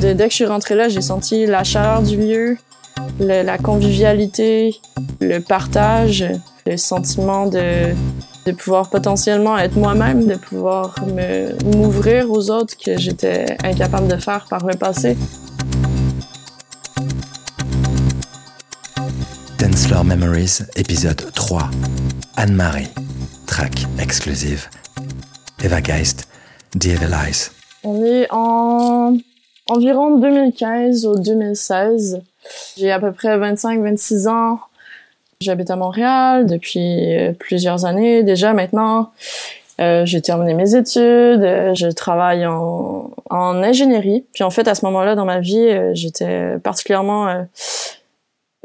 dès que je suis rentrée là, j'ai senti la chaleur du lieu, la convivialité, le partage, le sentiment de, de pouvoir potentiellement être moi-même, de pouvoir m'ouvrir aux autres que j'étais incapable de faire par le passé. Dance Memories, épisode 3. Anne-Marie, track exclusive. Eva Geist, Eyes. On est en environ 2015 ou 2016. J'ai à peu près 25-26 ans. J'habite à Montréal depuis euh, plusieurs années déjà maintenant. Euh, j'ai terminé mes études, je travaille en, ingénierie. Puis en fait, à ce moment-là dans ma vie, euh, j'étais particulièrement euh,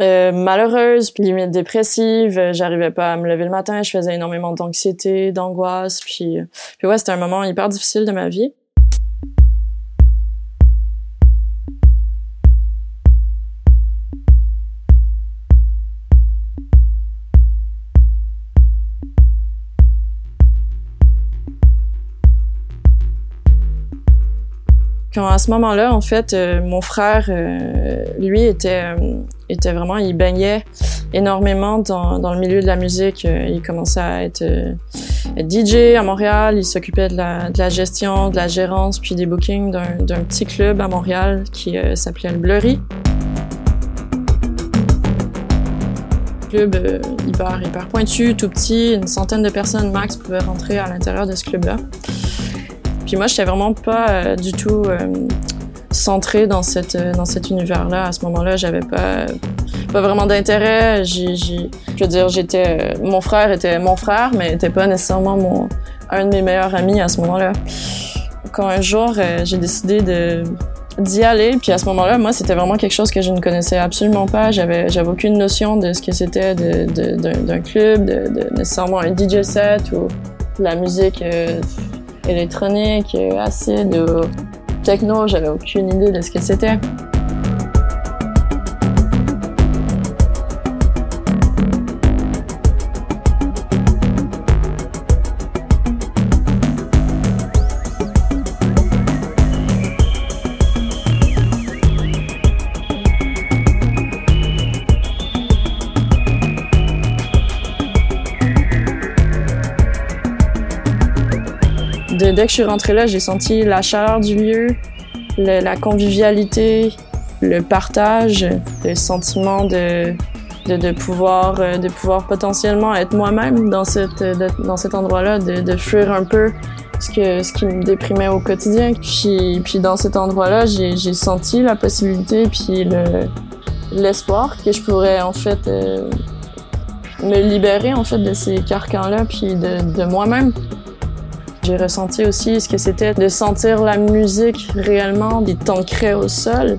euh, malheureuse, limite dépressive. J'arrivais pas à me lever le matin. Je faisais énormément d'anxiété, d'angoisse. Puis, puis ouais, c'était un moment hyper difficile de ma vie. À ce moment-là, en fait, euh, mon frère, euh, lui, était, euh, était vraiment, il baignait énormément dans, le milieu de la musique. il commençait à être, DJ à Montréal. Il s'occupait de la, gestion, de la gérance, puis des bookings d'un petit club à Montréal qui s'appelait le Blurry. club hyper, hyper pointu, tout petit, une centaine de personnes max pouvaient rentrer à l'intérieur de ce club-là. Puis moi, j'étais vraiment pas euh, du tout euh, centrée dans cette euh, dans cet univers-là. À ce moment-là, j'avais pas pas vraiment d'intérêt. Je veux dire, j'étais mon frère était mon frère, mais était pas nécessairement mon un de mes meilleurs amis à ce moment-là. Quand un jour j'ai décidé de d'y aller, puis à ce moment-là, moi, c'était vraiment quelque chose que je ne connaissais absolument pas. J'avais j'avais aucune notion de ce que c'était de, de, d'un club, de, de, nécessairement un DJ set ou la musique électronique, acide, techno, j'avais aucune idée de ce que c'était. Dès que je suis rentrée là, j'ai senti la chaleur du lieu, la convivialité, le partage, le sentiment de, de, pouvoir, euh, de pouvoir potentiellement être moi-même dans, cette, dans cet endroit-là, de, de fuir un peu ce, que, ce qui me déprimait au quotidien. Puis, puis dans cet endroit-là, j'ai senti la possibilité puis l'espoir que je pourrais en fait euh, me libérer en fait de ces carcans-là puis de, de moi-même. J'ai ressenti aussi ce que c'était de sentir la musique réellement, d'y t'ancrer au sol.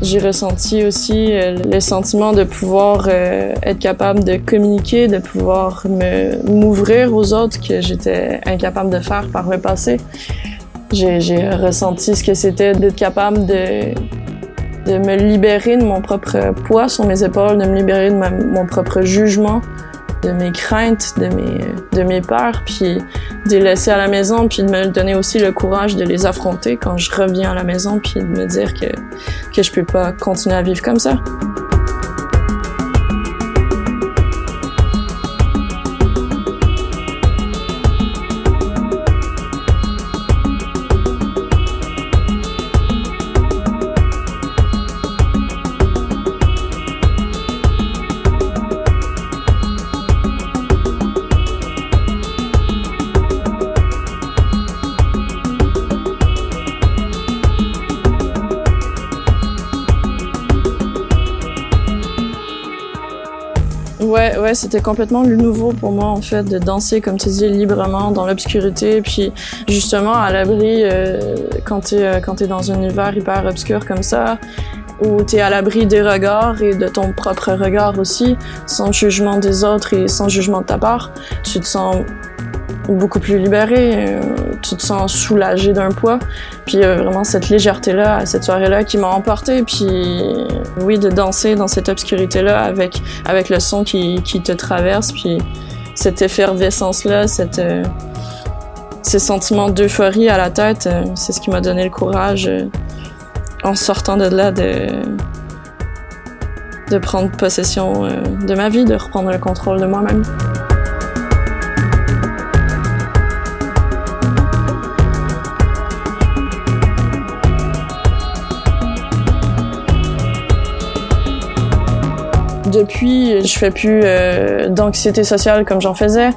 J'ai ressenti aussi euh, le sentiment de pouvoir euh, être capable de communiquer, de pouvoir m'ouvrir aux autres que j'étais incapable de faire par le passé. J'ai ressenti ce que c'était d'être capable de me libérer de mon propre poids sur mes épaules, de me libérer de mon propre jugement, de mes craintes, de mes, de mes peurs, puis de les laisser à la maison, puis de me donner aussi le courage de les affronter quand je reviens à la maison, puis de me dire que, que je peux pas continuer à vivre comme ça. C'était complètement le nouveau pour moi en fait de danser comme tu dis librement dans l'obscurité, puis justement à l'abri euh, quand t'es euh, quand es dans un univers hyper obscur comme ça, où t'es à l'abri des regards et de ton propre regard aussi, sans jugement des autres et sans jugement de ta part, tu te sens beaucoup plus libéré, euh, tu te sens soulagé d'un poids. Puis euh, vraiment cette légèreté-là, cette soirée-là qui m'a emporté. Puis oui, de danser dans cette obscurité-là avec, avec le son qui, qui te traverse. Puis cette effervescence-là, cette, euh, ces sentiments d'euphorie à la tête, c'est ce qui m'a donné le courage en sortant de là de, de prendre possession de ma vie, de reprendre le contrôle de moi-même. Depuis, je fais plus euh, d'anxiété sociale comme j'en faisais.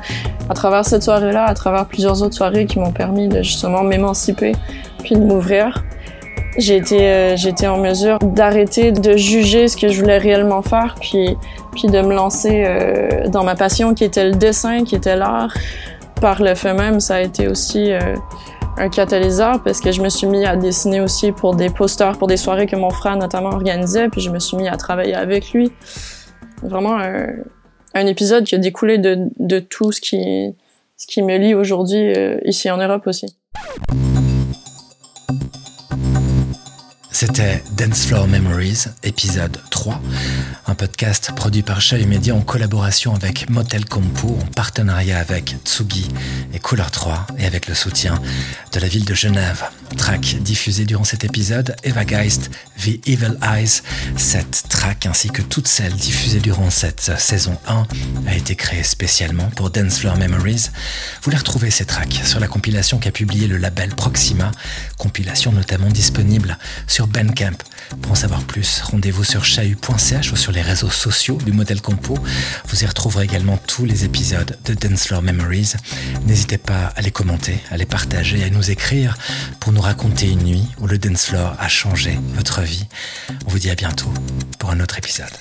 À travers cette soirée-là, à travers plusieurs autres soirées qui m'ont permis de justement m'émanciper puis de m'ouvrir, j'ai été, euh, été en mesure d'arrêter de juger ce que je voulais réellement faire puis, puis de me lancer euh, dans ma passion qui était le dessin, qui était l'art. Par le fait même, ça a été aussi euh, un catalyseur parce que je me suis mis à dessiner aussi pour des posters, pour des soirées que mon frère notamment organisait, puis je me suis mis à travailler avec lui. Vraiment un, un épisode qui a découlé de, tout ce qui, ce qui me lie aujourd'hui euh, ici en Europe aussi. C'était Dance Floor Memories, épisode 3, un podcast produit par Chalut Media en collaboration avec Motel Compo, en partenariat avec Tsugi et Couleur 3 et avec le soutien de la ville de Genève. Track diffusé durant cet épisode, Eva Geist, The Evil Eyes. Cette track ainsi que toutes celles diffusées durant cette saison 1 a été créée spécialement pour Dance Floor Memories. Vous les retrouvez ces tracks sur la compilation qu'a publié le label Proxima, compilation notamment disponible sur Bandcamp. Pour en savoir plus, rendez-vous sur chahut.ch ou sur les réseaux sociaux du modèle Compo. Vous y retrouverez également tous les épisodes de Dance Floor Memories. N'hésitez pas à les commenter, à les partager, à nous écrire pour nous raconter une nuit où le dance floor a changé votre vie. On vous dit à bientôt pour un autre épisode.